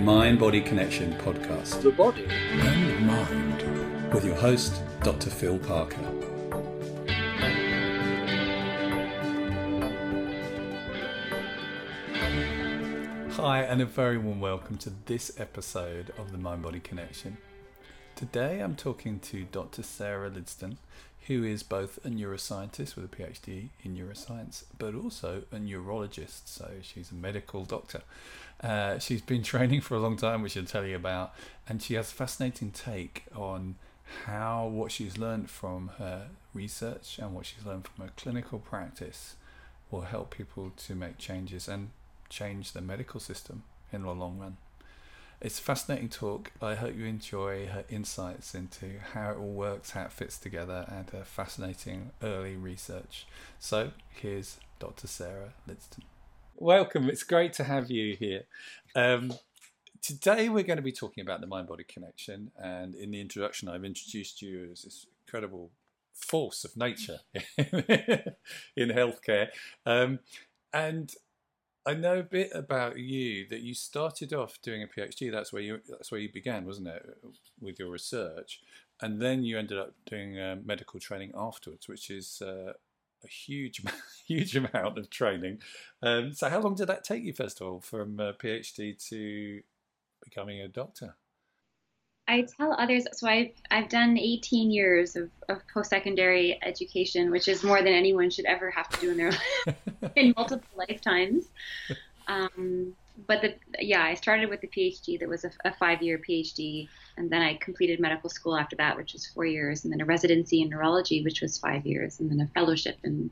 Mind Body Connection podcast. The body and mind. With your host, Dr. Phil Parker. Hi, and a very warm welcome to this episode of the Mind Body Connection. Today I'm talking to Dr. Sarah Lidstone, who is both a neuroscientist with a PhD in neuroscience, but also a neurologist. So she's a medical doctor. Uh, she's been training for a long time, which I'll tell you about, and she has a fascinating take on how what she's learned from her research and what she's learned from her clinical practice will help people to make changes and change the medical system in the long run. It's a fascinating talk. I hope you enjoy her insights into how it all works, how it fits together, and her fascinating early research. So, here's Dr. Sarah Lidstone. Welcome. It's great to have you here. Um, today, we're going to be talking about the mind body connection. And in the introduction, I've introduced you as this incredible force of nature in healthcare. Um, and I know a bit about you that you started off doing a PhD. That's where you that's where you began, wasn't it, with your research, and then you ended up doing uh, medical training afterwards, which is uh, a huge huge amount of training. Um, so, how long did that take you, first of all, from a PhD to becoming a doctor? I tell others, so I've I've done 18 years of, of post-secondary education, which is more than anyone should ever have to do in their in multiple lifetimes. Um, but the yeah, I started with the PhD that was a, a five-year PhD, and then I completed medical school after that, which was four years, and then a residency in neurology, which was five years, and then a fellowship in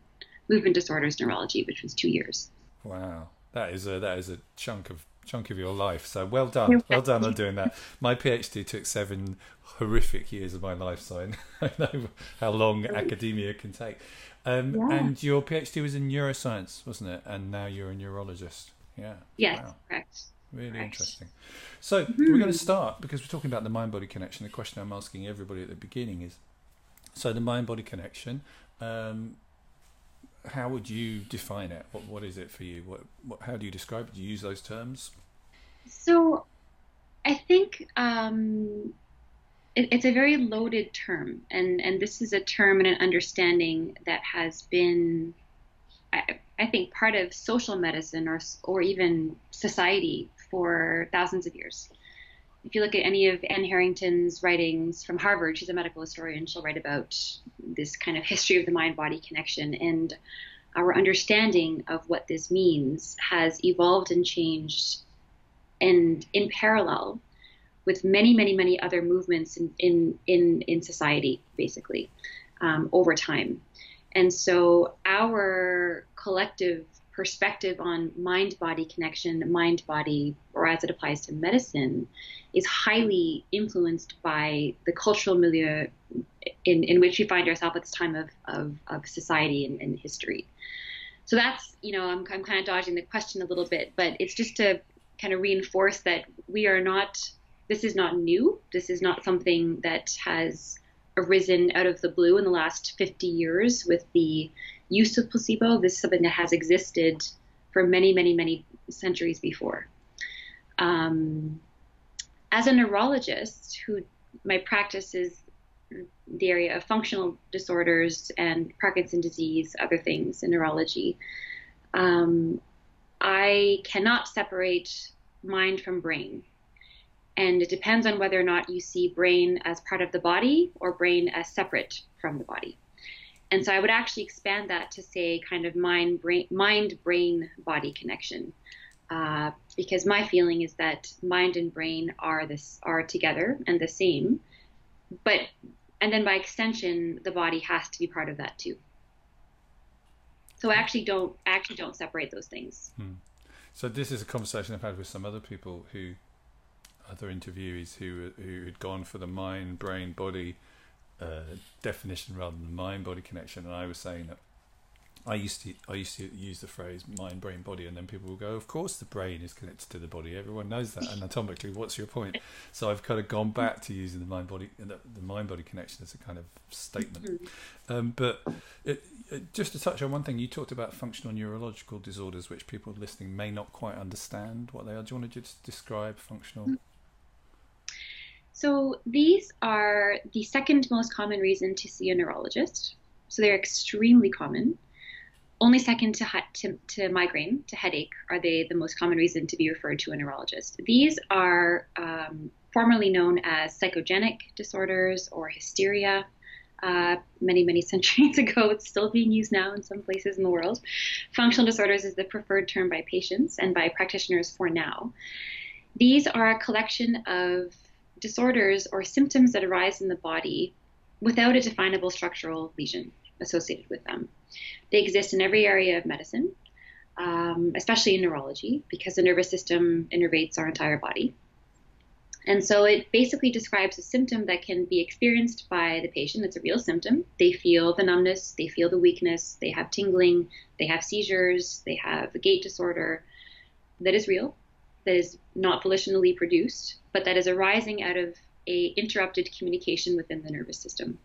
movement disorders neurology, which was two years. Wow, that is a that is a chunk of chunk of your life. So well done, well done on doing that. My PhD took seven horrific years of my life, so I know how long academia can take. Um, yeah. And your PhD was in neuroscience, wasn't it? And now you're a neurologist. Yeah. Yes, wow. correct. Really correct. interesting. So mm-hmm. we're going to start because we're talking about the mind-body connection. The question I'm asking everybody at the beginning is: so the mind-body connection. Um, how would you define it? What what is it for you? What, what how do you describe it? Do you use those terms? So, I think um, it, it's a very loaded term, and and this is a term and an understanding that has been, I, I think, part of social medicine or or even society for thousands of years if you look at any of Anne Harrington's writings from Harvard, she's a medical historian, she'll write about this kind of history of the mind body connection. And our understanding of what this means has evolved and changed and in parallel with many, many, many other movements in, in, in, in society, basically, um, over time. And so our collective perspective on mind body connection, mind body, or as it applies to medicine, is highly influenced by the cultural milieu in, in which we find ourselves at this time of, of, of society and, and, history. So that's, you know, I'm, I'm kind of dodging the question a little bit, but it's just to kind of reinforce that we are not, this is not new. This is not something that has arisen out of the blue in the last 50 years with the use of placebo. This is something that has existed for many, many, many centuries before. Um, as a neurologist, who my practice is the area of functional disorders and Parkinson disease, other things in neurology, um, I cannot separate mind from brain. And it depends on whether or not you see brain as part of the body or brain as separate from the body. And so I would actually expand that to say kind of mind brain mind brain body connection. Uh, because my feeling is that mind and brain are this are together and the same, but and then by extension, the body has to be part of that too. So I actually don't I actually don't separate those things. Hmm. So this is a conversation I've had with some other people who, other interviewees who who had gone for the mind, brain, body uh, definition rather than mind body connection. And I was saying that I used to I used to use the phrase mind, brain, body, and then people will go, "Of course, the brain is connected to the body. Everyone knows that anatomically. What's your point?" So I've kind of gone back to using the mind body the, the mind body connection as a kind of statement. Um, but it, it, just to touch on one thing, you talked about functional neurological disorders, which people listening may not quite understand what they are. Do you want to just describe functional? So these are the second most common reason to see a neurologist. So they're extremely common only second to, to, to, migraine, to headache, are they the most common reason to be referred to a neurologist. These are um, formerly known as psychogenic disorders or hysteria. Uh, many, many centuries ago, it's still being used now in some places in the world. Functional disorders is the preferred term by patients and by practitioners for now. These are a collection of disorders or symptoms that arise in the body without a definable structural lesion associated with them. They exist in every area of medicine, um, especially in neurology, because the nervous system innervates our entire body. And so it basically describes a symptom that can be experienced by the patient. It's a real symptom. They feel the numbness, they feel the weakness, they have tingling, they have seizures, they have a gait disorder that is real, that is not volitionally produced, but that is arising out of a interrupted communication within the nervous system.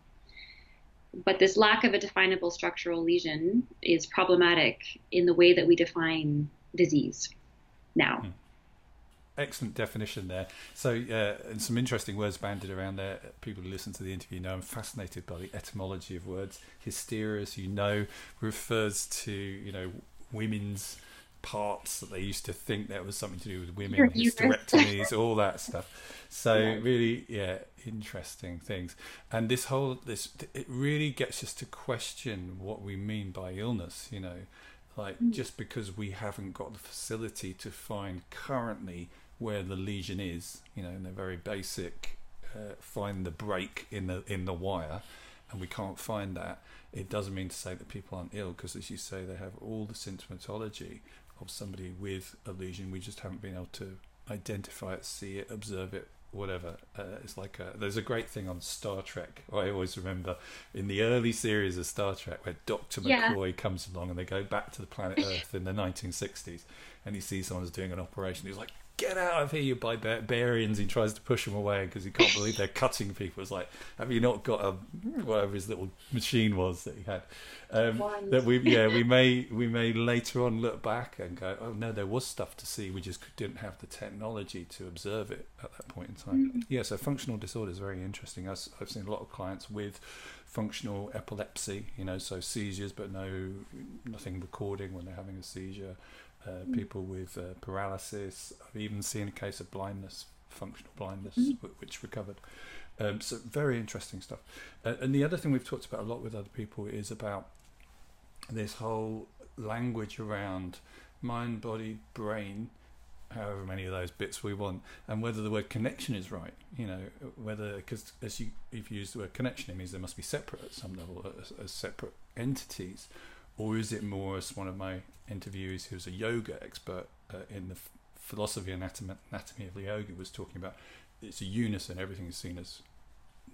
But this lack of a definable structural lesion is problematic in the way that we define disease now. Hmm. Excellent definition there. So, uh, and some interesting words banded around there. People who listen to the interview know I'm fascinated by the etymology of words. Hysteria, as you know, refers to you know women's parts that they used to think that was something to do with women, hysterectomies, all that stuff. So yeah. really, yeah, interesting things. And this whole this it really gets us to question what we mean by illness. You know, like mm. just because we haven't got the facility to find currently where the lesion is, you know, in the very basic, uh, find the break in the in the wire, and we can't find that. It doesn't mean to say that people aren't ill, because as you say, they have all the symptomatology of somebody with a lesion. We just haven't been able to identify it, see it, observe it, whatever. Uh, it's like a, there's a great thing on Star Trek. I always remember in the early series of Star Trek where Doctor yeah. McCoy comes along and they go back to the planet Earth in the 1960s, and he sees someone's doing an operation. He's like, get out of here, you barbarians. He tries to push them away because he can't believe they're cutting people. It's like, have you not got a whatever his little machine was that he had? Um, that we yeah we may we may later on look back and go, oh no, there was stuff to see. We just didn't have the technology to observe it at that point in time. Mm-hmm. Yeah, so functional disorder is very interesting. I've, I've seen a lot of clients with functional epilepsy, you know, so seizures but no nothing recording when they're having a seizure uh, mm. people with uh, paralysis. I've even seen a case of blindness, functional blindness, mm. which recovered. Um, so very interesting stuff. Uh, and the other thing we've talked about a lot with other people is about this whole language around mind, body, brain, however many of those bits we want, and whether the word connection is right. You know, whether because as you if you use the word connection, it means they must be separate at some level as, as separate entities, or is it more as one of my interviewees who's a yoga expert uh, in the philosophy and anatomy, anatomy of yoga was talking about it's a unison, everything is seen as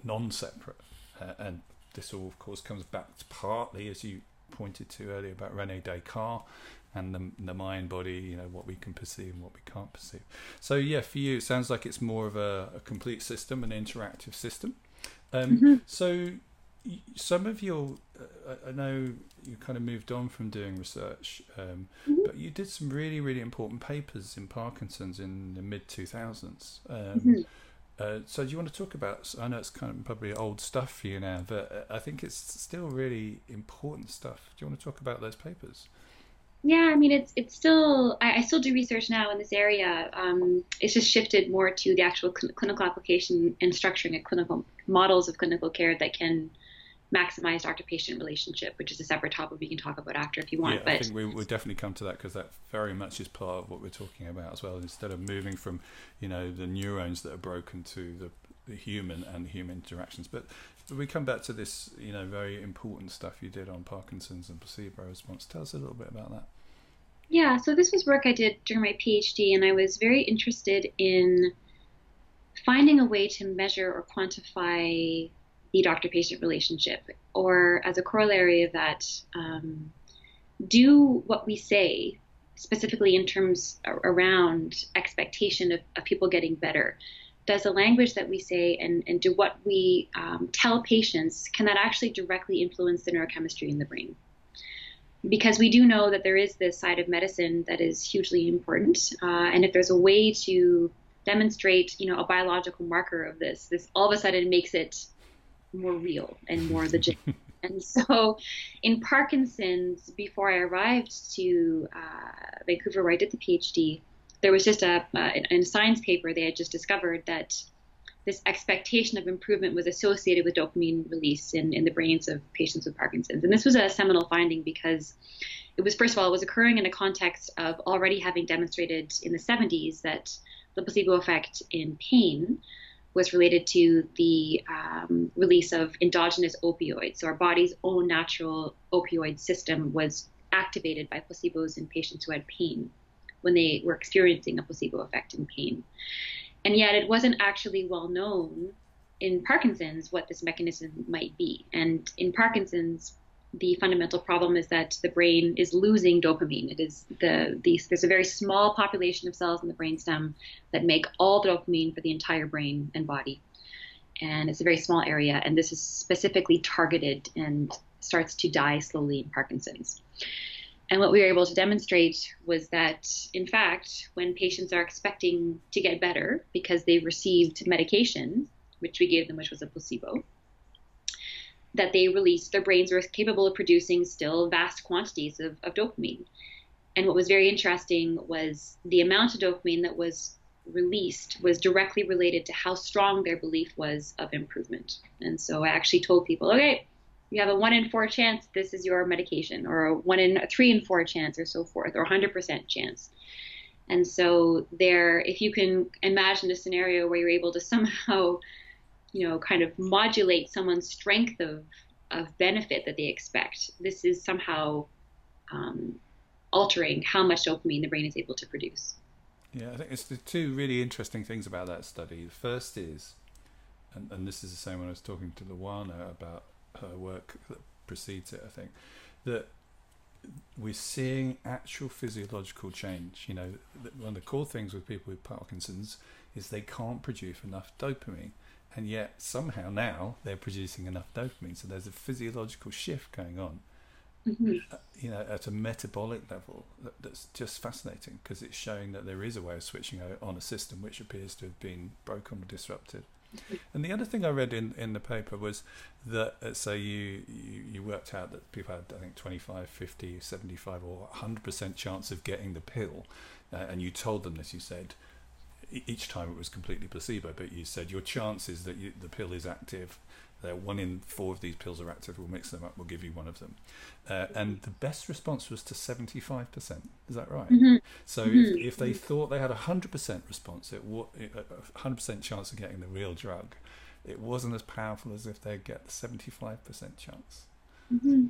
non separate. Uh, and this all, of course, comes back to partly, as you pointed to earlier, about Rene Descartes and the, the mind body, you know, what we can perceive and what we can't perceive. So, yeah, for you, it sounds like it's more of a, a complete system, an interactive system. Um, mm-hmm. So, some of your, uh, I know you kind of moved on from doing research, um, mm-hmm. but you did some really, really important papers in Parkinson's in the mid 2000s. Um, mm-hmm. uh, so, do you want to talk about? I know it's kind of probably old stuff for you now, but uh, I think it's still really important stuff. Do you want to talk about those papers? Yeah, I mean, it's it's still I, I still do research now in this area. Um, it's just shifted more to the actual cl- clinical application and structuring of clinical models of clinical care that can maximize doctor patient relationship, which is a separate topic we can talk about after if you want. Yeah, but I think we will definitely come to that because that very much is part of what we're talking about as well. Instead of moving from, you know, the neurons that are broken to the, the human and human interactions. But we come back to this, you know, very important stuff you did on Parkinson's and placebo response. Tell us a little bit about that. Yeah, so this was work I did during my PhD, and I was very interested in finding a way to measure or quantify the doctor patient relationship, or as a corollary of that, um, do what we say, specifically in terms around expectation of, of people getting better? Does the language that we say and, and do what we um, tell patients, can that actually directly influence the neurochemistry in the brain? Because we do know that there is this side of medicine that is hugely important. Uh, and if there's a way to demonstrate, you know, a biological marker of this, this all of a sudden makes it more real and more legit. and so, in Parkinson's, before I arrived to uh, Vancouver, where I did the PhD, there was just a uh, in a science paper they had just discovered that this expectation of improvement was associated with dopamine release in, in the brains of patients with Parkinson's. And this was a seminal finding because it was, first of all, it was occurring in a context of already having demonstrated in the 70s that the placebo effect in pain was related to the um, release of endogenous opioids. So our body's own natural opioid system was activated by placebos in patients who had pain when they were experiencing a placebo effect in pain. And yet it wasn't actually well known in Parkinson's what this mechanism might be. And in Parkinson's, the fundamental problem is that the brain is losing dopamine. It is the, the there's a very small population of cells in the brainstem that make all the dopamine for the entire brain and body, and it's a very small area. And this is specifically targeted and starts to die slowly in Parkinson's. And what we were able to demonstrate was that, in fact, when patients are expecting to get better because they received medication, which we gave them, which was a placebo, that they released, their brains were capable of producing still vast quantities of, of dopamine. And what was very interesting was the amount of dopamine that was released was directly related to how strong their belief was of improvement. And so I actually told people, okay, you have a one in four chance this is your medication, or a one in a three in four chance, or so forth, or 100% chance. And so there, if you can imagine a scenario where you're able to somehow you know, kind of modulate someone's strength of, of benefit that they expect. This is somehow um, altering how much dopamine the brain is able to produce. Yeah, I think it's the two really interesting things about that study. The first is, and, and this is the same when I was talking to Luana about her work that precedes it, I think, that we're seeing actual physiological change. You know, one of the core things with people with Parkinson's is they can't produce enough dopamine and yet somehow now they're producing enough dopamine. So there's a physiological shift going on, mm-hmm. uh, you know, at a metabolic level that, that's just fascinating because it's showing that there is a way of switching on a system which appears to have been broken or disrupted. Mm-hmm. And the other thing I read in, in the paper was that, uh, so you, you, you worked out that people had, I think, 25, 50, 75, or 100% chance of getting the pill. Uh, and you told them this, you said, each time it was completely placebo, but you said your chances that you, the pill is active, that one in four of these pills are active, we'll mix them up, we'll give you one of them. Uh, and the best response was to 75%. Is that right? Mm-hmm. So mm-hmm. If, if they thought they had a 100% response, it, a 100% chance of getting the real drug, it wasn't as powerful as if they get the 75% chance. Mm-hmm.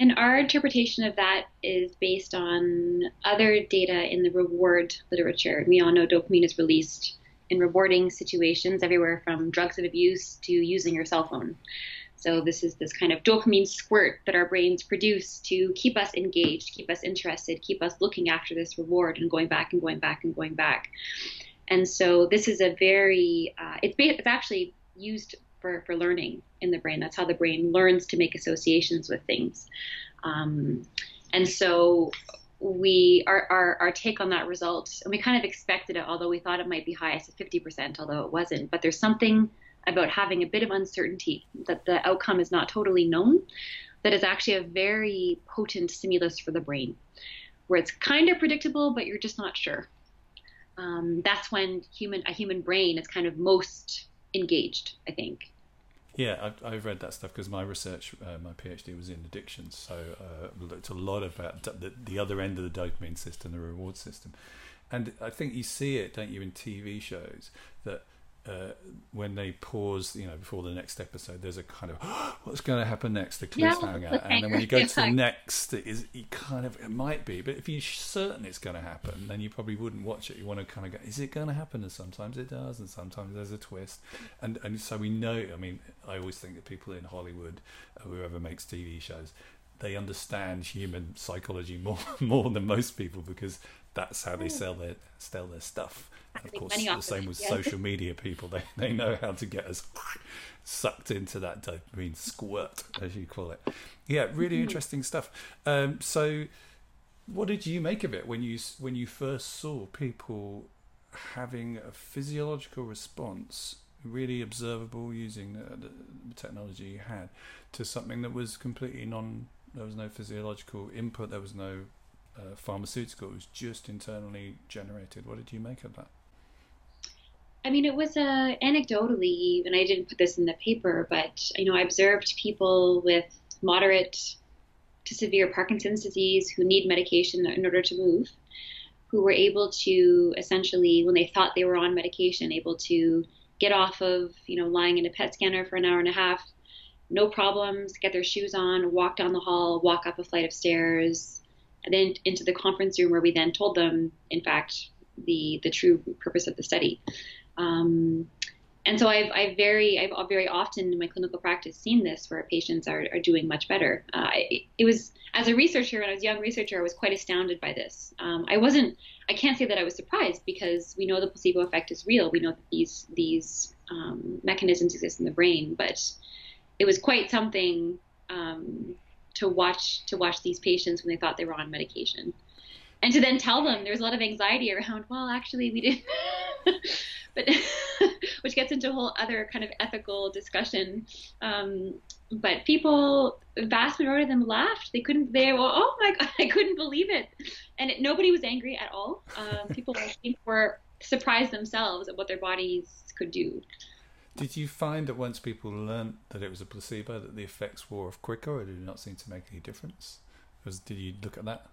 And our interpretation of that is based on other data in the reward literature. We all know dopamine is released in rewarding situations everywhere from drugs of abuse to using your cell phone. So this is this kind of dopamine squirt that our brains produce to keep us engaged, keep us interested, keep us looking after this reward and going back and going back and going back. And so this is a very uh, it's it's actually used for, for learning in the brain. That's how the brain learns to make associations with things. Um, and so we our, our, our take on that result, and we kind of expected it, although we thought it might be high. at 50%, although it wasn't. But there's something about having a bit of uncertainty that the outcome is not totally known that is actually a very potent stimulus for the brain, where it's kind of predictable, but you're just not sure. Um, that's when human a human brain is kind of most engaged, I think. Yeah, I've, I've read that stuff because my research, uh, my PhD was in addictions, so uh, looked a lot about the, the other end of the dopamine system, the reward system, and I think you see it, don't you, in TV shows that uh, when they pause, you know, before the next episode, there's a kind of oh, what's going to happen next, the cliffhanger, yeah, and then when you go to the next, it is you kind of it might be, but if you're certain it's going to happen, then you probably wouldn't watch it. You want to kind of go, is it going to happen? And sometimes it does, and sometimes there's a twist, and and so we know. I mean, I always think that people in Hollywood, uh, whoever makes TV shows, they understand human psychology more more than most people because that's how they sell their sell their stuff. Of course, the same with yeah. social media people. They they know how to get us sucked into that dopamine squirt, as you call it. Yeah, really mm-hmm. interesting stuff. Um, so, what did you make of it when you when you first saw people having a physiological response, really observable using the, the technology you had, to something that was completely non. There was no physiological input. There was no uh, pharmaceutical. It was just internally generated. What did you make of that? I mean, it was uh, anecdotally, and I didn't put this in the paper, but you know, I observed people with moderate to severe Parkinson's disease who need medication in order to move, who were able to essentially, when they thought they were on medication, able to get off of, you know, lying in a PET scanner for an hour and a half, no problems, get their shoes on, walk down the hall, walk up a flight of stairs, and then into the conference room where we then told them, in fact, the the true purpose of the study. Um, and so I've, I've very, I've very often in my clinical practice seen this where patients are, are doing much better. Uh, it, it, was as a researcher, when I was a young researcher, I was quite astounded by this. Um, I wasn't, I can't say that I was surprised because we know the placebo effect is real. We know that these these um, mechanisms exist in the brain, but it was quite something um, to watch to watch these patients when they thought they were on medication, and to then tell them there was a lot of anxiety around. Well, actually, we didn't. but which gets into a whole other kind of ethical discussion. Um, but people, vast majority of them laughed. They couldn't. They were, oh my god, I couldn't believe it, and it, nobody was angry at all. Um, people were surprised themselves at what their bodies could do. Did you find that once people learned that it was a placebo, that the effects wore off quicker, or did it not seem to make any difference? Was did you look at that?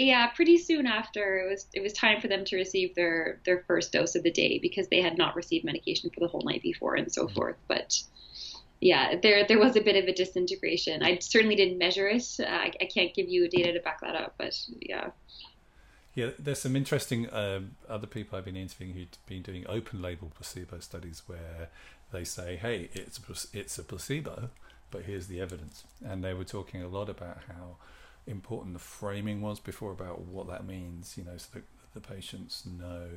Yeah, pretty soon after it was it was time for them to receive their their first dose of the day because they had not received medication for the whole night before and so mm-hmm. forth. But yeah, there there was a bit of a disintegration. I certainly didn't measure it. Uh, I, I can't give you data to back that up, but yeah. Yeah, there's some interesting um, other people I've been interviewing who've been doing open label placebo studies where they say, "Hey, it's it's a placebo, but here's the evidence," and they were talking a lot about how important the framing was before about what that means, you know, so that the patients know,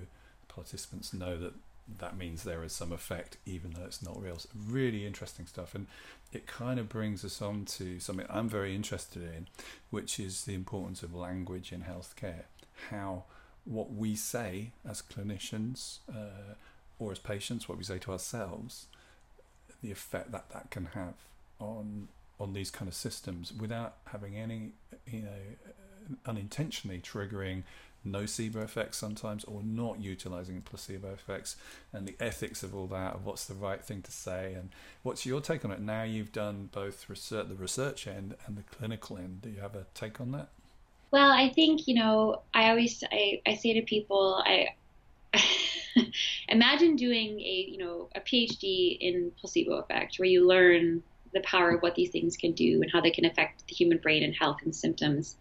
participants know that that means there is some effect, even though it's not real. So really interesting stuff, and it kind of brings us on to something I'm very interested in, which is the importance of language in healthcare. How what we say as clinicians uh, or as patients, what we say to ourselves, the effect that that can have on on these kind of systems without having any, you know, unintentionally triggering nocebo effects sometimes or not utilizing placebo effects and the ethics of all that of what's the right thing to say and what's your take on it. Now you've done both research the research end and the clinical end. Do you have a take on that? Well i think you know i always i, I say to people i imagine doing a you know a phd in placebo effect where you learn the power of what these things can do and how they can affect the human brain and health and symptoms.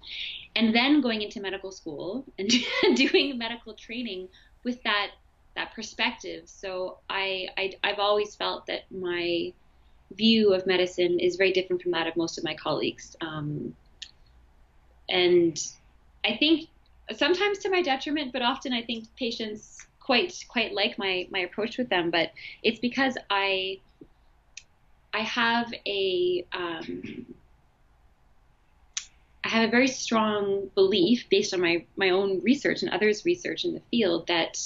And then going into medical school and doing medical training with that that perspective. So I, I I've always felt that my view of medicine is very different from that of most of my colleagues. Um, and I think sometimes to my detriment, but often I think patients quite quite like my my approach with them. But it's because I I have a um, I have a very strong belief based on my my own research and others' research in the field that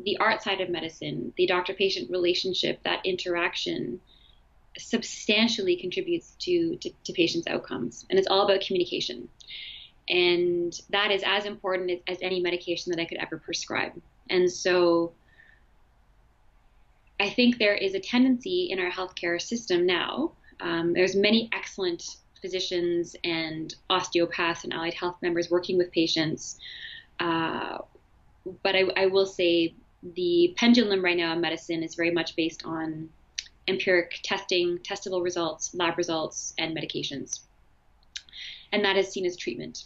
the art side of medicine, the doctor-patient relationship, that interaction substantially contributes to, to, to patients' outcomes. And it's all about communication. And that is as important as, as any medication that I could ever prescribe. And so I think there is a tendency in our healthcare system now. Um, there's many excellent physicians and osteopaths and allied health members working with patients. Uh, but I, I, will say the pendulum right now in medicine is very much based on empiric testing, testable results, lab results, and medications. And that is seen as treatment.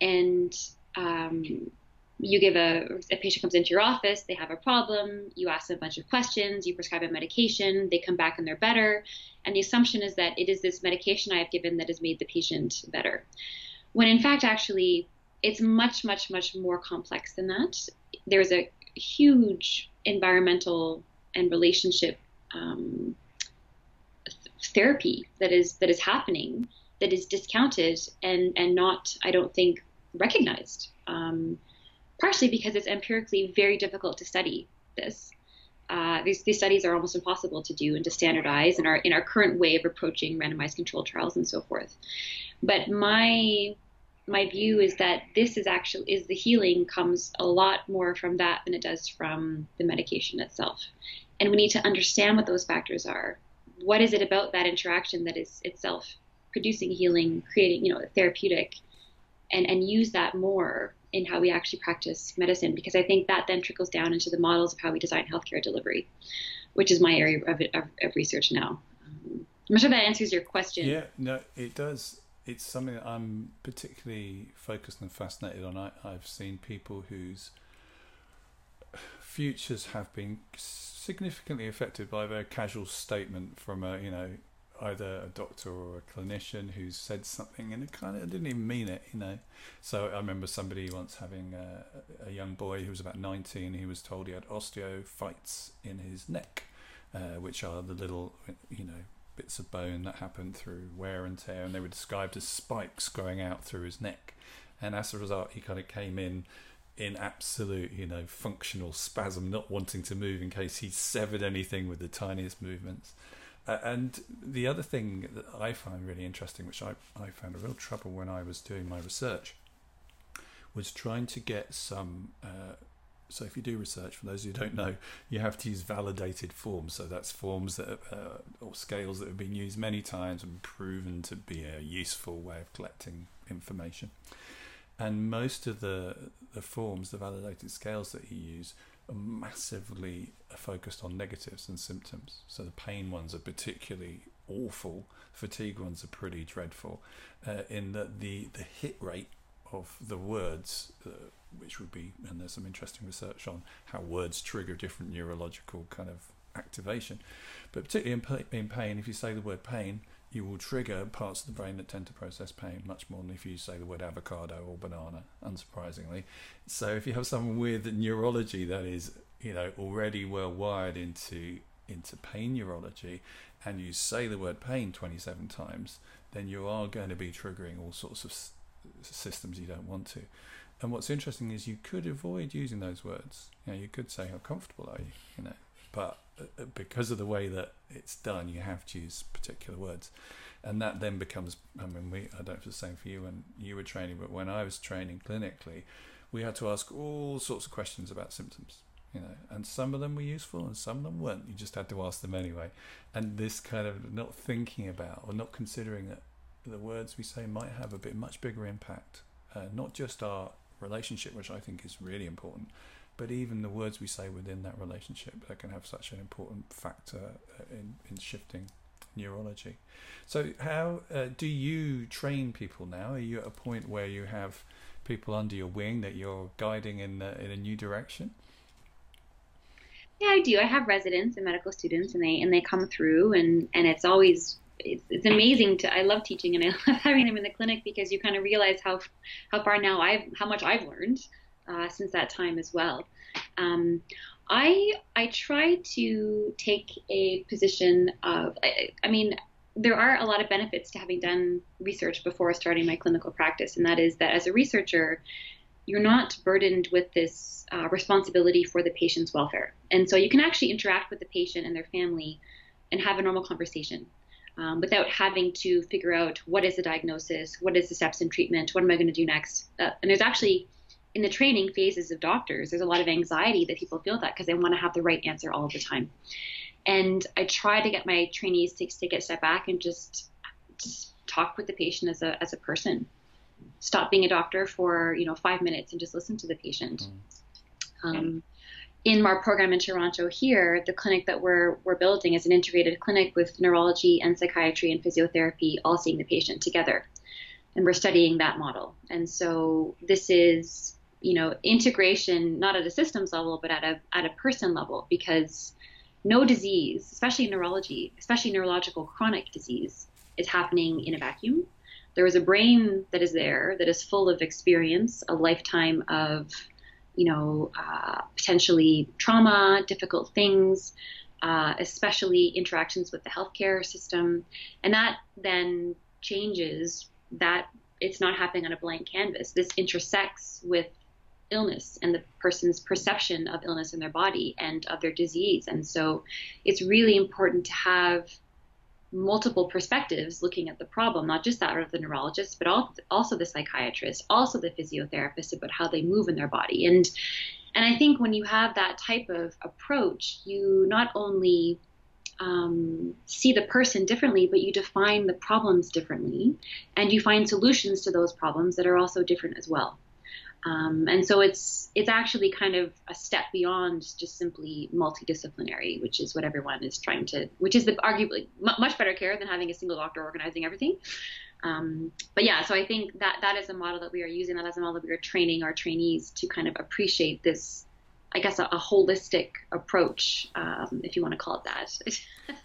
And um, you give a, a patient comes into your office, they have a problem, you ask them a bunch of questions, you prescribe a medication, they come back and they're better. And the assumption is that it is this medication I have given that has made the patient better. When in fact, actually, it's much, much, much more complex than that. There's a huge environmental and relationship um, therapy that is that is happening that is discounted and and not I don't think recognized. Um, partially because it's empirically very difficult to study this. Uh, these, these studies are almost impossible to do and to standardize in our in our current way of approaching randomized controlled trials and so forth. But my my view is that this is actually is the healing comes a lot more from that than it does from the medication itself. And we need to understand what those factors are. What is it about that interaction that is itself producing healing, creating, you know, therapeutic and, and use that more in how we actually practice medicine because I think that then trickles down into the models of how we design healthcare delivery, which is my area of, of, of research now. Um, I'm not sure that answers your question. Yeah, no, it does. It's something that I'm particularly focused and fascinated on. I, I've seen people whose futures have been significantly affected by a very casual statement from a you know either a doctor or a clinician who said something and it kind of didn't even mean it, you know. So I remember somebody once having a, a young boy who was about 19, he was told he had osteophytes in his neck, uh, which are the little, you know, bits of bone that happen through wear and tear, and they were described as spikes growing out through his neck. And as a result, he kind of came in in absolute, you know, functional spasm, not wanting to move in case he severed anything with the tiniest movements. Uh, and the other thing that I find really interesting, which I, I found a real trouble when I was doing my research, was trying to get some. Uh, so, if you do research, for those who don't know, you have to use validated forms. So, that's forms that uh, or scales that have been used many times and proven to be a useful way of collecting information. And most of the the forms, the validated scales that you use, massively focused on negatives and symptoms. So the pain ones are particularly awful. Fatigue ones are pretty dreadful. Uh, in that the the hit rate of the words, uh, which would be, and there's some interesting research on how words trigger different neurological kind of activation. But particularly in, in pain, if you say the word pain, you will trigger parts of the brain that tend to process pain much more than if you say the word avocado or banana, unsurprisingly. So if you have someone with neurology that is, you know, already well wired into into pain neurology and you say the word pain 27 times, then you are going to be triggering all sorts of s- systems you don't want to. And what's interesting is you could avoid using those words. You know, you could say how comfortable are you, you know, but uh, because of the way that it's done, you have to use particular words, and that then becomes. I mean, we. I don't know if it's the same for you when you were training, but when I was training clinically, we had to ask all sorts of questions about symptoms. You know, and some of them were useful, and some of them weren't. You just had to ask them anyway. And this kind of not thinking about or not considering that the words we say might have a bit much bigger impact, uh, not just our relationship, which I think is really important, but even the words we say within that relationship that can have such an important factor uh, in, in shifting neurology. So, how uh, do you train people now? Are you at a point where you have people under your wing that you're guiding in uh, in a new direction? Yeah, I do. I have residents and medical students, and they and they come through, and and it's always it's, it's amazing to. I love teaching, and I love having them in the clinic because you kind of realize how how far now I've how much I've learned uh, since that time as well. Um, I I try to take a position of I, I, mean there are a lot of benefits to having done research before starting my clinical practice, and that is that as a researcher, you're not burdened with this uh, responsibility for the patient's welfare, and so you can actually interact with the patient and their family and have a normal conversation. Um, without having to figure out what is the diagnosis, what is the steps in treatment, what am I going to do next. Uh, and there's actually in the training phases of doctors, there's a lot of anxiety that people feel that because they want to have the right answer all the time. And I try to get my trainees to take a step back and just just talk with the patient as a as a person. Stop being a doctor for you know five minutes and just listen to the patient. Mm. Um, in our program in Toronto here, the clinic that we're we're building is an integrated clinic with neurology and psychiatry and physiotherapy all seeing the patient together. And we're studying that model. And so this is you know, integration not at a systems level, but at a at a person level, because no disease, especially neurology, especially neurological chronic disease, is happening in a vacuum. There is a brain that is there that is full of experience, a lifetime of, you know, uh, potentially trauma, difficult things, uh, especially interactions with the healthcare system, and that then changes. That it's not happening on a blank canvas. This intersects with illness and the person's perception of illness in their body and of their disease. And so it's really important to have multiple perspectives looking at the problem, not just that of the neurologist, but also the psychiatrist, also the physiotherapist about how they move in their body. And and I think when you have that type of approach, you not only um, see the person differently, but you define the problems differently, and you find solutions to those problems that are also different as well. Um, and so it's it's actually kind of a step beyond just simply multidisciplinary, which is what everyone is trying to, which is the arguably much better care than having a single doctor organizing everything. Um, but yeah, so I think that that is a model that we are using. That is a model that we are training our trainees to kind of appreciate this. I guess a, a holistic approach, um, if you want to call it that.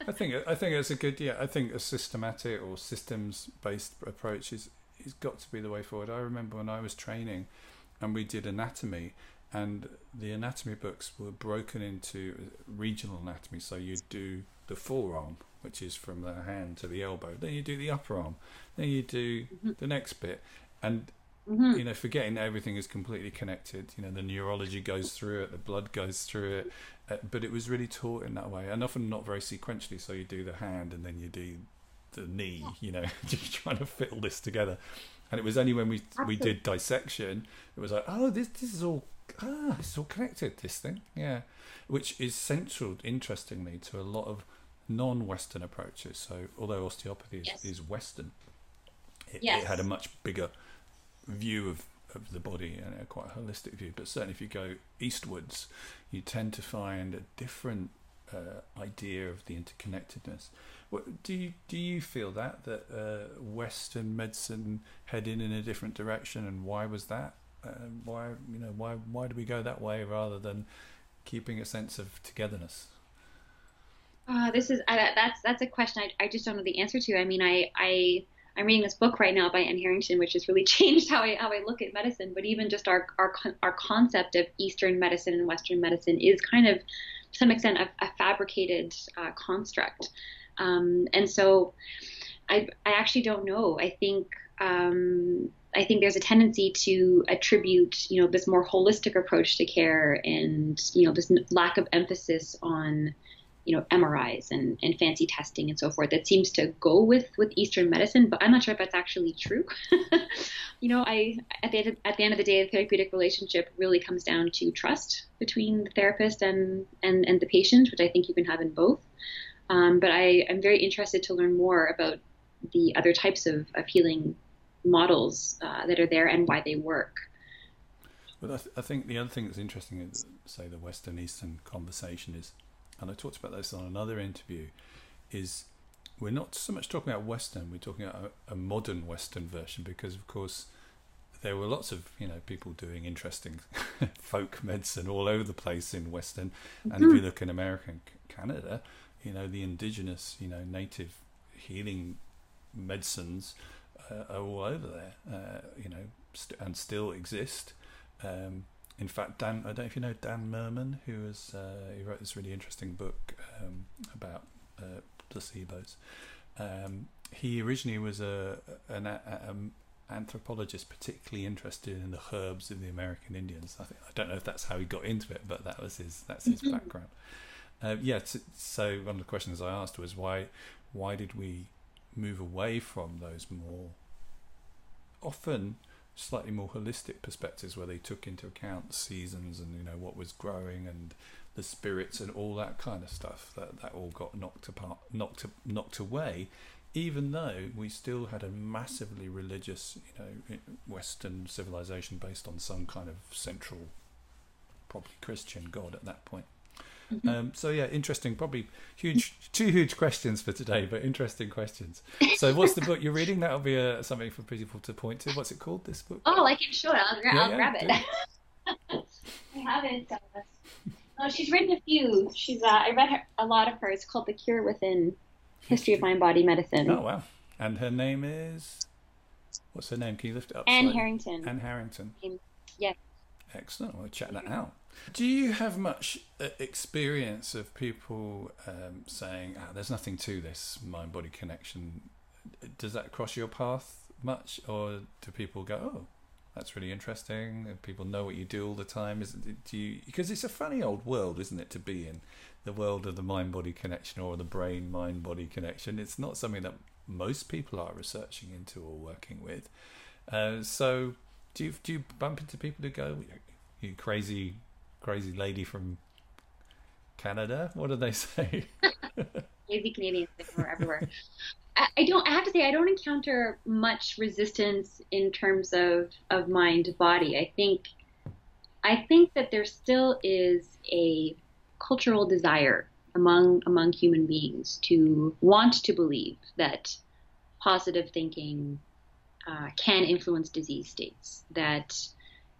I think I think it's a good yeah. I think a systematic or systems based approach is is got to be the way forward. I remember when I was training and we did anatomy, and the anatomy books were broken into regional anatomy. So you do the forearm, which is from the hand to the elbow. Then you do the upper arm. Then you do mm-hmm. the next bit, and mm-hmm. you know, forgetting that everything is completely connected. You know, the neurology goes through it, the blood goes through it, uh, but it was really taught in that way, and often not very sequentially. So you do the hand, and then you do the knee. You know, just trying to fit all this together. And it was only when we we did dissection, it was like, oh, this this is all ah, is all connected. This thing, yeah, which is central, interestingly, to a lot of non-Western approaches. So, although osteopathy is, yes. is Western, it, yes. it, had a much bigger view of, of the body and a quite holistic view. But certainly, if you go eastwards, you tend to find a different uh, idea of the interconnectedness. Do you do you feel that that uh, Western medicine heading in a different direction, and why was that? Uh, why you know why why do we go that way rather than keeping a sense of togetherness? Uh, this is uh, that's that's a question I, I just don't know the answer to. I mean, I I I'm reading this book right now by Anne Harrington, which has really changed how I how I look at medicine. But even just our our our concept of Eastern medicine and Western medicine is kind of to some extent a, a fabricated uh, construct. Um, and so I, I actually don't know. I think um, I think there's a tendency to attribute, you know, this more holistic approach to care and, you know, this lack of emphasis on, you know, MRIs and, and fancy testing and so forth that seems to go with, with Eastern medicine, but I'm not sure if that's actually true. you know, I, at the, end of, at the end of the day, the therapeutic relationship really comes down to trust between the therapist and, and, and the patient, which I think you can have in both. Um, but I am very interested to learn more about the other types of, of healing models uh, that are there and why they work. Well, I, th- I, think the other thing that's interesting is, say, the Western Eastern conversation is, and I talked about this on another interview, is we're not so much talking about Western, we're talking about a, a modern Western version because, of course, there were lots of you know people doing interesting folk medicine all over the place in Western, and mm-hmm. if you look in America and Canada, you know the indigenous you know native healing medicines uh, are all over there uh, you know st- and still exist. Um, in fact Dan I don't know if you know Dan Moerman who was uh, he wrote this really interesting book um, about uh, placebos. Um, he originally was a an a, a, anthropologist particularly interested in the herbs of the American Indians. I think I don't know if that's how he got into it but that was his that's his mm-hmm. background uh, yeah, so one of the questions I asked was why why did we move away from those more often slightly more holistic perspectives where they took into account seasons and you know what was growing and the spirits and all that kind of stuff that that all got knocked apart knocked knocked away even though we still had a massively religious you know western civilization based on some kind of central probably christian god at that point. Um, so yeah, interesting. Probably huge, two huge questions for today, but interesting questions. So, what's the book you're reading? That'll be a, uh, something for people to point to. What's it called? This book? Oh, like it should. I'll, gra- yeah, I'll yeah, grab it. I haven't. Uh, no, she's written a few. She's uh, I read her, a lot of her. It's called The Cure Within: History of Mind Body Medicine. Oh wow! And her name is what's her name? Can you lift it up? Anne slightly? Harrington. Anne Harrington. Yeah. Excellent. We'll check that out. Do you have much uh, experience of people um, saying, ah, "There's nothing to this mind-body connection"? Does that cross your path much, or do people go, "Oh, that's really interesting"? People know what you do all the time. Is do you? Because it's a funny old world, isn't it, to be in the world of the mind-body connection or the brain-mind-body connection. It's not something that most people are researching into or working with. Uh, so, do you do you bump into people who go, "You crazy, crazy lady from Canada"? What do they say? Crazy Canadians are everywhere. I, I don't. I have to say, I don't encounter much resistance in terms of of mind body. I think, I think that there still is a cultural desire among among human beings to want to believe that positive thinking uh, can influence disease states. That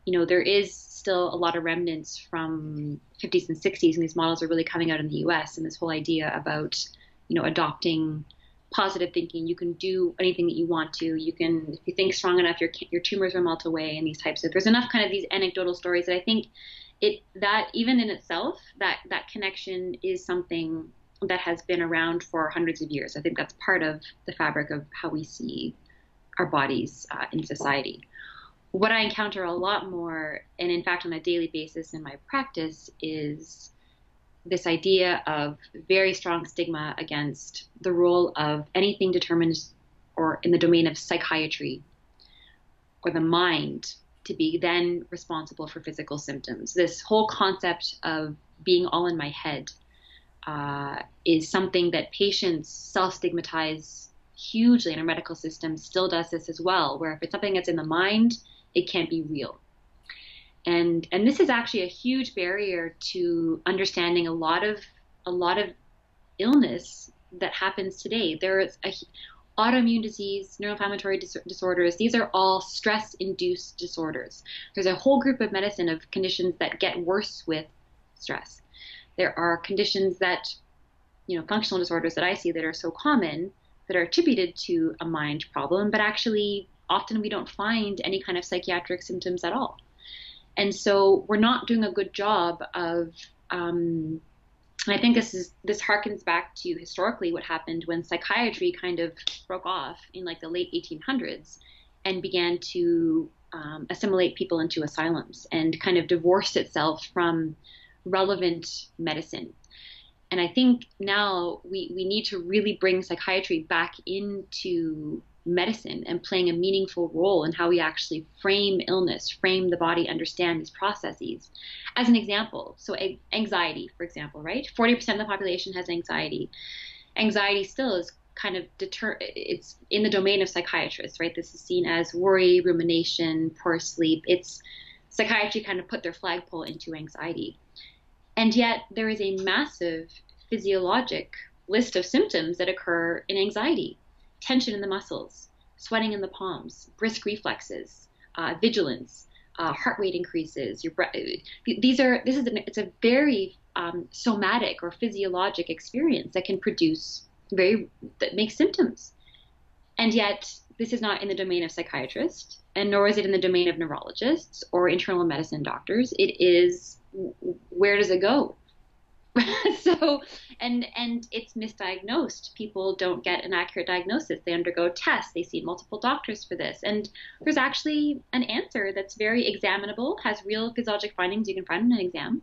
you know there is still a lot of remnants from 50s and 60s, and these models are really coming out in the U.S. And this whole idea about you know adopting positive thinking. You can do anything that you want to. You can, if you think strong enough, your your tumors will melt away, and these types of. There's enough kind of these anecdotal stories that I think it that even in itself that that connection is something that has been around for hundreds of years. I think that's part of the fabric of how we see our bodies uh, in society. What I encounter a lot more, and in fact on a daily basis in my practice, is this idea of very strong stigma against the role of anything determined or in the domain of psychiatry or the mind to be then responsible for physical symptoms. This whole concept of being all in my head uh, is something that patients self stigmatize hugely, and our medical system still does this as well, where if it's something that's in the mind, it can't be real. And and this is actually a huge barrier to understanding a lot of a lot of illness that happens today. There is a autoimmune disease, neuroinflammatory dis- disorders, these are all stress induced disorders. There's a whole group of medicine of conditions that get worse with stress. There are conditions that, you know, functional disorders that I see that are so common that are attributed to a mind problem, but actually often we don't find any kind of psychiatric symptoms at all. And so we're not doing a good job of um, I think this is this harkens back to historically what happened when psychiatry kind of broke off in like the late 1800s and began to um, assimilate people into asylums and kind of divorced itself from relevant medicine. And I think now we, we need to really bring psychiatry back into medicine and playing a meaningful role in how we actually frame illness, frame the body, understand these processes. As an example, so anxiety, for example, right? 40% of the population has anxiety. Anxiety still is kind of deter it's in the domain of psychiatrists, right? This is seen as worry, rumination, poor sleep. It's psychiatry kind of put their flagpole into anxiety. And yet there is a massive physiologic list of symptoms that occur in anxiety tension in the muscles, sweating in the palms, brisk reflexes, uh, vigilance, uh, heart rate increases. Your breath. These are this is an, it's a very um, somatic or physiologic experience that can produce very that makes symptoms, and yet this is not in the domain of psychiatrists, and nor is it in the domain of neurologists or internal medicine doctors. It is where does it go? so and and it's misdiagnosed. People don't get an accurate diagnosis. They undergo tests. They see multiple doctors for this. And there's actually an answer that's very examinable has real physiologic findings. You can find in an exam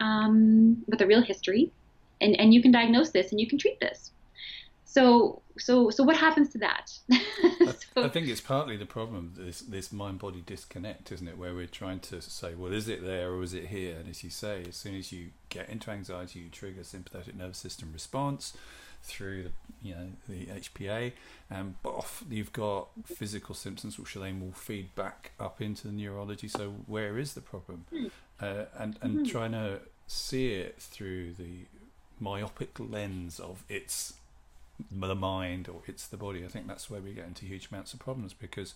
um, with a real history. And and you can diagnose this and you can treat this so so so what happens to that? So, I think it's partly the problem this this mind body disconnect isn't it? Where we're trying to say well is it there or is it here? And as you say as soon as you get into anxiety you trigger sympathetic nervous system response through the you know the HPA and off you've got physical symptoms which then will feed back up into the neurology. So where is the problem? Mm. uh, and and mm. trying to see it through the myopic lens of its the mind or it's the body. I think that's where we get into huge amounts of problems because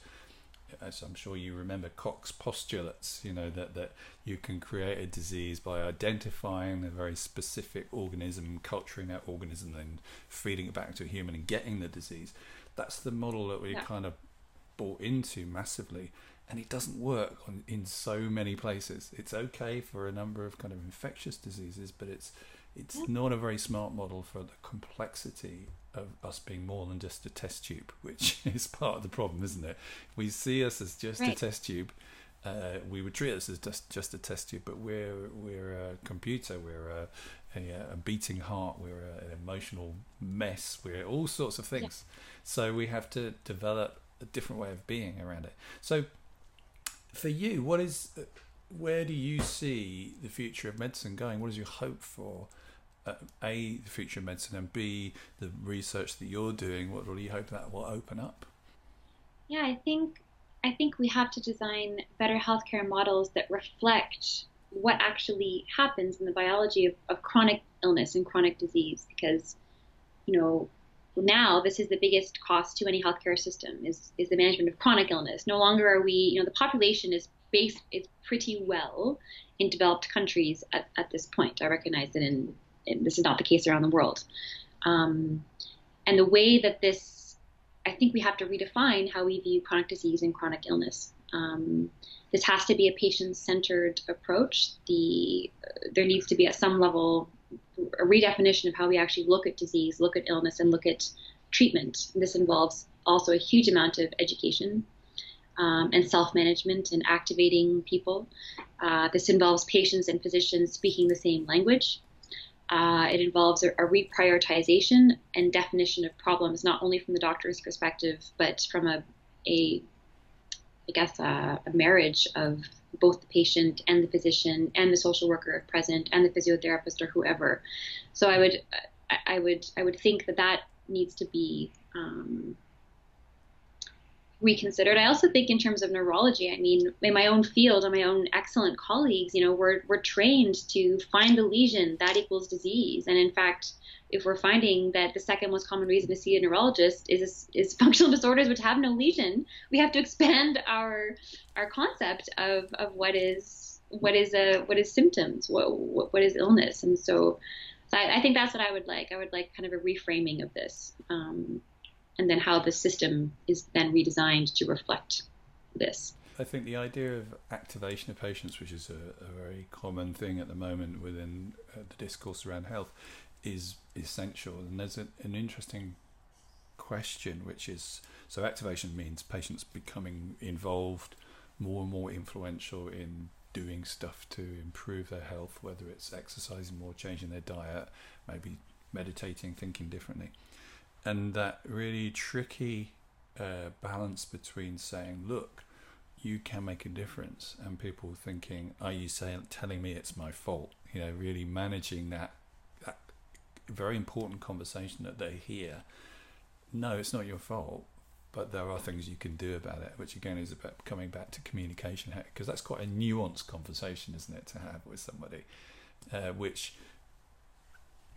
as I'm sure you remember, Koch's postulates, you know, that, that you can create a disease by identifying a very specific organism, culturing that organism, then feeding it back to a human and getting the disease. That's the model that we yeah. kind of bought into massively. And it doesn't work on, in so many places. It's okay for a number of kind of infectious diseases, but it's it's not a very smart model for the complexity of us being more than just a test tube, which is part of the problem, isn't it? We see us as just right. a test tube. Uh, we would treat us as just just a test tube, but we're we're a computer. We're a, a, a beating heart. We're a, an emotional mess. We're all sorts of things. Yeah. So we have to develop a different way of being around it. So for you, what is where do you see the future of medicine going? What is your hope for uh, a the future of medicine and b the research that you're doing what do you hope that will open up? Yeah i think i think we have to design better healthcare models that reflect what actually happens in the biology of, of chronic illness and chronic disease because you know now this is the biggest cost to any healthcare system is, is the management of chronic illness. No longer are we you know the population is based is pretty well in developed countries at, at this point. I recognize that in this is not the case around the world. Um, and the way that this, I think we have to redefine how we view chronic disease and chronic illness. Um, this has to be a patient-centered approach. The there needs to be at some level a redefinition of how we actually look at disease, look at illness, and look at treatment. This involves also a huge amount of education um, and self-management and activating people. Uh, this involves patients and physicians speaking the same language. Uh, it involves a, a, reprioritization and definition of problems, not only from the doctor's perspective, but from a, a I guess, a, a marriage of both the patient and the physician and the social worker if present and the physiotherapist or whoever. So I would, I would, I would think that that needs to be um, reconsidered. I also think in terms of neurology, I mean, in my own field and my own excellent colleagues, you know, we're, we're trained to find the lesion that equals disease. And in fact, if we're finding that the second most common reason to see a neurologist is is functional disorders which have no lesion, we have to expand our our concept of, of what is what is a what is symptoms, what what, what is illness, and so, so I, I, think that's what I would like. I would like kind of a reframing of this. Um, and then how the system is then redesigned to reflect this. I think the idea of activation of patients, which is a, a very common thing at the moment within uh, the discourse around health, is essential. And there's a, an interesting question, which is so activation means patients becoming involved, more and more influential in doing stuff to improve their health, whether it's exercising more, changing their diet, maybe meditating, thinking differently and that really tricky uh, balance between saying, "Look, you can make a difference," and people thinking, "Are you saying telling me it's my fault?" You know, really managing that that very important conversation that they hear. No, it's not your fault, but there are things you can do about it. Which again is about coming back to communication, because that's quite a nuanced conversation, isn't it, to have with somebody, uh, which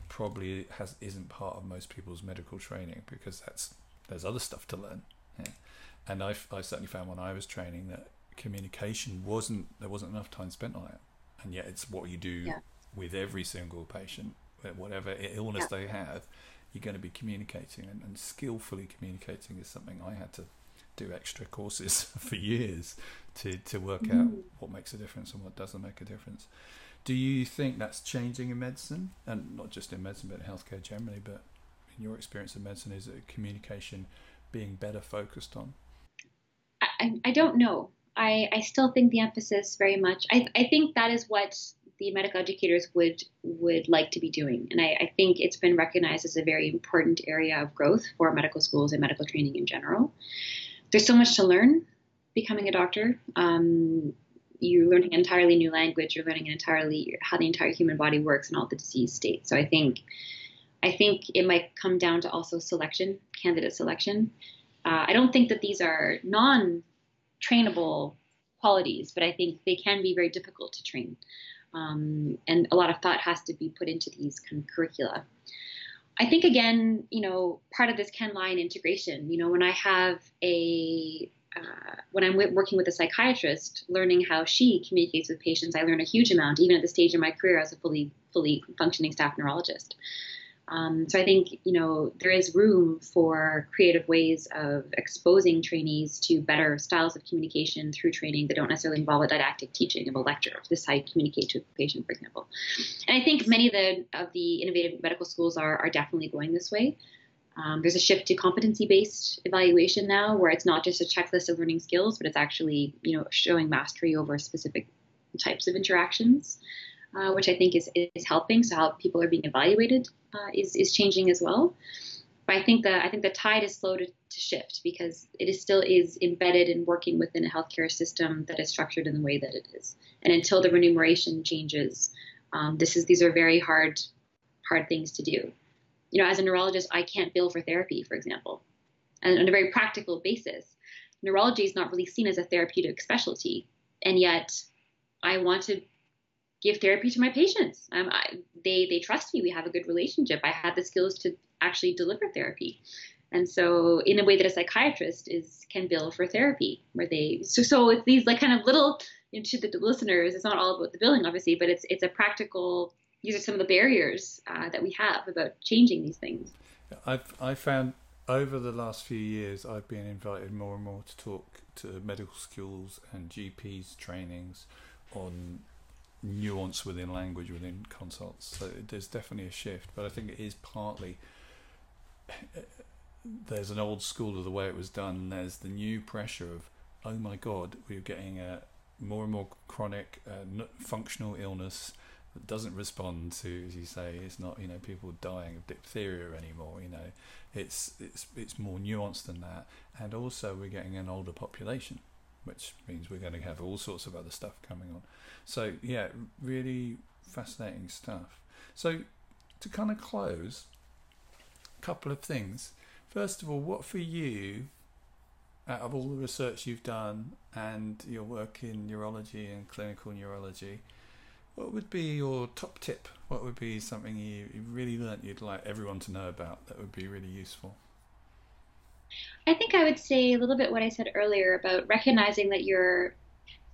probably has isn't part of most people's medical training because that's there's other stuff to learn. Yeah. And I, I certainly found when I was training that communication wasn't there wasn't enough time spent on it, and yet it's what you do yeah. with every single patient, whatever illness yeah. they have. You're going to be communicating and, and skillfully communicating is something I had to do extra courses for years to, to work mm. out what makes a difference and what doesn't make a difference. Do you think that's changing in medicine, and not just in medicine, but in healthcare generally? But in your experience of medicine, is communication being better focused on? I, I don't know. I, I still think the emphasis very much. I, I think that is what the medical educators would would like to be doing, and I, I think it's been recognized as a very important area of growth for medical schools and medical training in general. There's so much to learn becoming a doctor. Um, you're learning an entirely new language. You're learning an entirely how the entire human body works and all the disease states. So I think, I think it might come down to also selection, candidate selection. Uh, I don't think that these are non-trainable qualities, but I think they can be very difficult to train. Um, and a lot of thought has to be put into these kind of curricula. I think again, you know, part of this can lie in integration. You know, when I have a uh, when I'm working with a psychiatrist, learning how she communicates with patients, I learn a huge amount, even at the stage of my career as a fully fully functioning staff neurologist. Um, so I think you know there is room for creative ways of exposing trainees to better styles of communication through training that don't necessarily involve a didactic teaching of a lecture. Of this is how you communicate to a patient, for example. And I think many of the of the innovative medical schools are are definitely going this way. Um, there's a shift to competency-based evaluation now, where it's not just a checklist of learning skills, but it's actually you know showing mastery over specific types of interactions, uh, which I think is is helping. So how people are being evaluated uh, is is changing as well. But I think the I think the tide is slow to, to shift because it is still is embedded in working within a healthcare system that is structured in the way that it is. And until the remuneration changes, um, this is these are very hard hard things to do you know, as a neurologist, I can't bill for therapy, for example. And on a very practical basis, neurology is not really seen as a therapeutic specialty, and yet I want to give therapy to my patients. Um, I, they they trust me. We have a good relationship. I have the skills to actually deliver therapy, and so in a way that a psychiatrist is can bill for therapy, where they so so it's these like kind of little into the listeners. It's not all about the billing, obviously, but it's it's a practical these are some of the barriers uh, that we have about changing these things. I've I found over the last few years I've been invited more and more to talk to medical schools and GPs trainings on nuance within language within consults. So there's definitely a shift, but I think it is partly there's an old school of the way it was done, and there's the new pressure of oh my god, we're getting a more and more chronic uh, functional illness that doesn't respond to, as you say, it's not you know people dying of diphtheria anymore. You know, it's it's it's more nuanced than that, and also we're getting an older population, which means we're going to have all sorts of other stuff coming on. So yeah, really fascinating stuff. So to kind of close, a couple of things. First of all, what for you out of all the research you've done and your work in neurology and clinical neurology, what would be your top tip? What would be something you, you really learnt you'd like everyone to know about that would be really useful? I think I would say a little bit what I said earlier about recognizing that you're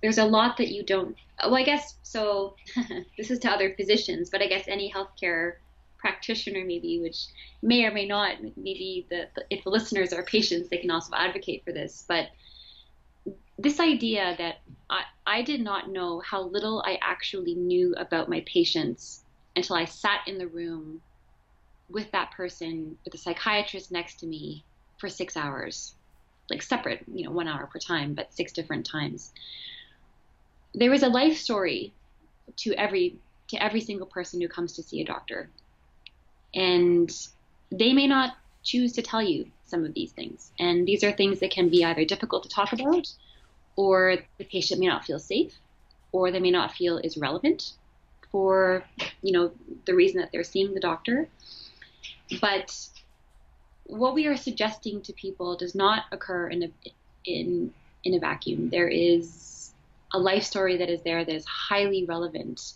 there's a lot that you don't well I guess so this is to other physicians, but I guess any healthcare practitioner maybe which may or may not maybe the if the listeners are patients they can also advocate for this, but this idea that I, I did not know how little I actually knew about my patients until I sat in the room with that person, with a psychiatrist next to me for six hours, like separate, you know, one hour per time, but six different times. There is a life story to every to every single person who comes to see a doctor, and they may not choose to tell you some of these things, and these are things that can be either difficult to talk about or the patient may not feel safe, or they may not feel is relevant for you know the reason that they're seeing the doctor. But what we are suggesting to people does not occur in a in in a vacuum. There is a life story that is there that is highly relevant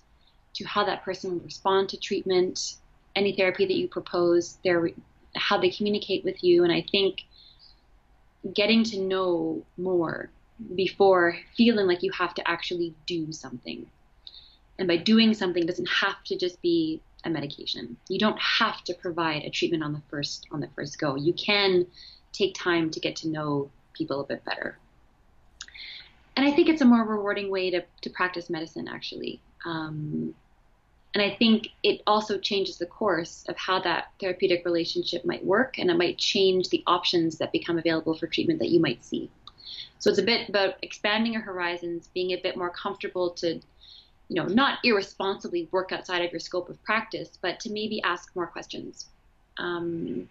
to how that person will respond to treatment, any therapy that you propose, their how they communicate with you, and I think getting to know more before feeling like you have to actually do something. And by doing something doesn't have to just be a medication. You don't have to provide a treatment on the first on the first go. You can take time to get to know people a bit better. And I think it's a more rewarding way to, to practice medicine, actually. Um, and I think it also changes the course of how that therapeutic relationship might work, and it might change the options that become available for treatment that you might see. So it's a bit about expanding your horizons, being a bit more comfortable to, you know, not irresponsibly work outside of your scope of practice, but to maybe ask more questions um,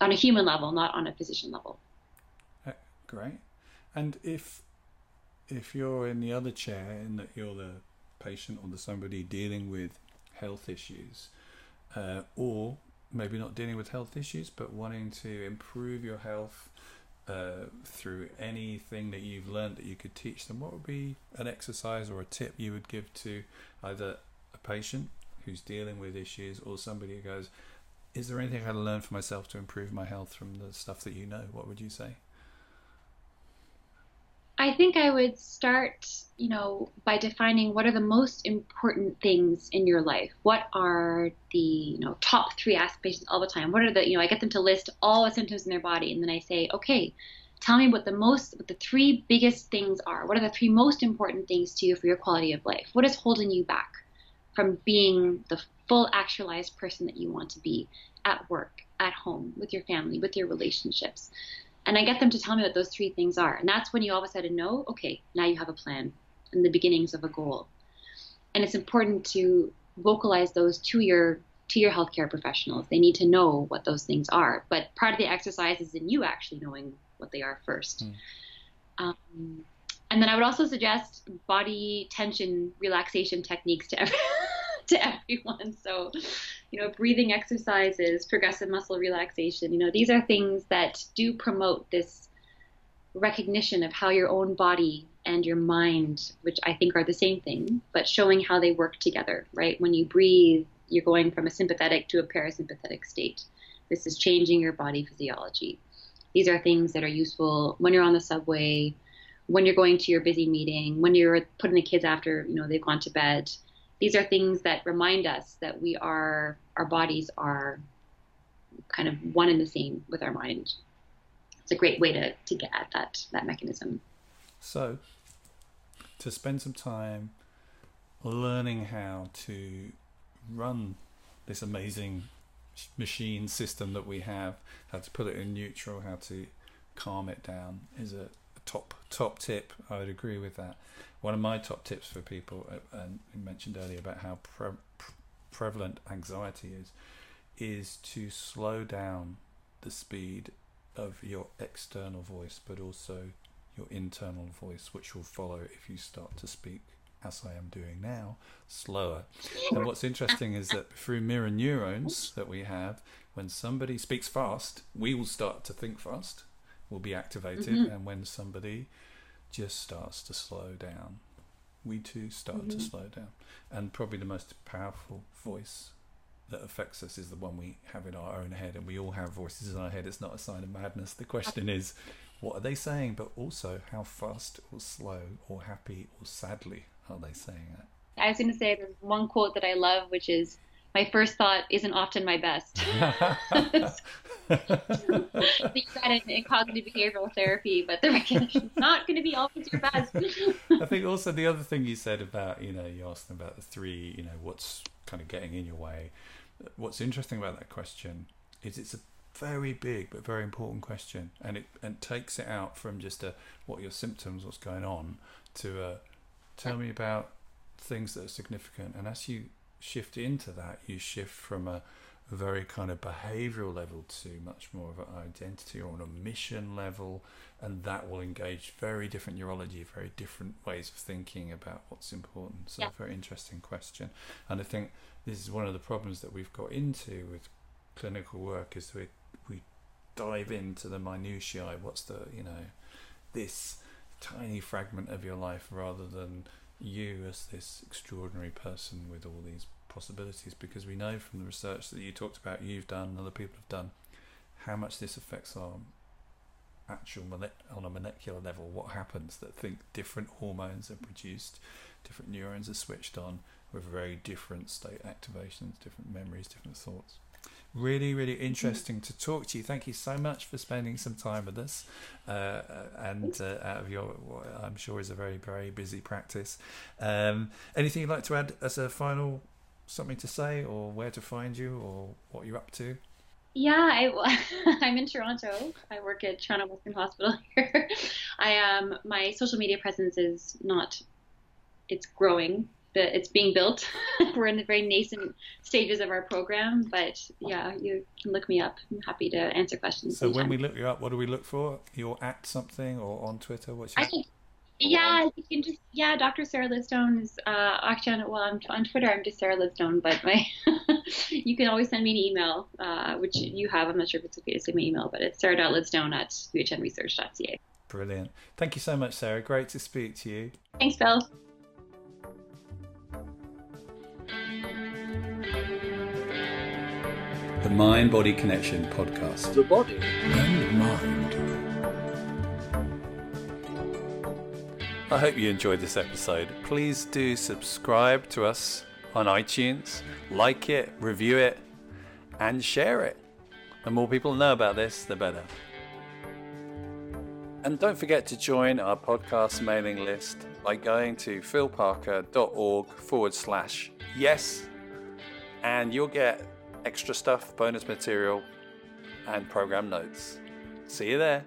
on a human level, not on a physician level. Uh, great. And if if you're in the other chair, in that you're the patient or the somebody dealing with health issues, uh, or maybe not dealing with health issues, but wanting to improve your health uh, through anything that you've learned that you could teach them, what would be an exercise or a tip you would give to either a patient who's dealing with issues or somebody who goes, Is there anything I can learn for myself to improve my health from the stuff that you know? What would you say? I think I would start, you know, by defining what are the most important things in your life. What are the, you know, top three aspects all the time? What are the, you know, I get them to list all the symptoms in their body, and then I say, okay, tell me what the most, what the three biggest things are. What are the three most important things to you for your quality of life? What is holding you back from being the full actualized person that you want to be at work, at home, with your family, with your relationships? And I get them to tell me what those three things are. And that's when you all of a sudden know, okay, now you have a plan and the beginnings of a goal. And it's important to vocalize those to your to your healthcare professionals. They need to know what those things are. But part of the exercise is in you actually knowing what they are first. Mm. Um, and then I would also suggest body tension relaxation techniques to every, to everyone. So, you know, breathing exercises, progressive muscle relaxation, you know, these are things that do promote this recognition of how your own body and your mind, which I think are the same thing, but showing how they work together, right? When you breathe, you're going from a sympathetic to a parasympathetic state. This is changing your body physiology. These are things that are useful when you're on the subway, when you're going to your busy meeting, when you're putting the kids after, you know, they've gone to bed. These are things that remind us that we are, our bodies are kind of one and the same with our mind. It's a great way to, to get at that, that mechanism. So, to spend some time learning how to run this amazing machine system that we have, how to put it in neutral, how to calm it down is a top top tip. I would agree with that. One of my top tips for people, uh, and mentioned earlier about how pre- prevalent anxiety is, is to slow down the speed of your external voice, but also your internal voice, which will follow if you start to speak as I am doing now, slower. And what's interesting is that through mirror neurons that we have, when somebody speaks fast, we will start to think fast, will be activated, mm-hmm. and when somebody just starts to slow down, we too start mm-hmm. to slow down. And probably the most powerful voice that affects us is the one we have in our own head, and we all have voices in our head. It's not a sign of madness. The question is, what are they saying? But also, how fast or slow or happy or sadly are they saying it? I was going to say there's one quote that I love, which is, "My first thought isn't often my best." you said in cognitive behavioral therapy, but the recognition is not going to be always your best. I think also the other thing you said about, you know, you asked them about the three, you know, what's kind of getting in your way. What's interesting about that question is it's a very big but very important question, and it and takes it out from just a what are your symptoms, what's going on, to a tell me about things that are significant. And as you shift into that, you shift from a, very kind of behavioral level to much more of an identity or an mission level, and that will engage very different neurology, very different ways of thinking about what's important. So, yeah. very interesting question. And I think this is one of the problems that we've got into with clinical work is we we dive into the minutiae. What's the you know this tiny fragment of your life rather than you as this extraordinary person with all these possibilities because we know from the research that you talked about you've done and other people have done how much this affects our actual on a molecular level what happens that think different hormones are produced different neurons are switched on with very different state activations different memories different thoughts Really, really interesting to talk to you. Thank you so much for spending some time with us, uh, uh and uh, out of your, what I'm sure is a very, very busy practice. Um, anything you'd like to add as a final, something to say, or where to find you, or what you're up to? Yeah, I, I'm in Toronto. I work at Toronto Western Hospital here. I um, my social media presence is not, it's growing it's being built. We're in the very nascent stages of our program, but yeah, you can look me up. I'm happy to answer questions. So anytime. when we look you up, what do we look for? You're at something or on Twitter? What's your? I yeah, you can just yeah. Dr. Sarah Lidstone is uh, actually on well on, on Twitter. I'm just Sarah Lidstone, but my you can always send me an email, uh, which you have. I'm not sure if it's okay to say my email, but it's sarah.lidstone at uhnresearch.ca. Brilliant. Thank you so much, Sarah. Great to speak to you. Thanks, Phil. The Mind Body Connection podcast. The body and mind. I hope you enjoyed this episode. Please do subscribe to us on iTunes, like it, review it, and share it. The more people know about this, the better. And don't forget to join our podcast mailing list by going to philparker.org forward slash yes, and you'll get extra stuff, bonus material, and program notes. See you there.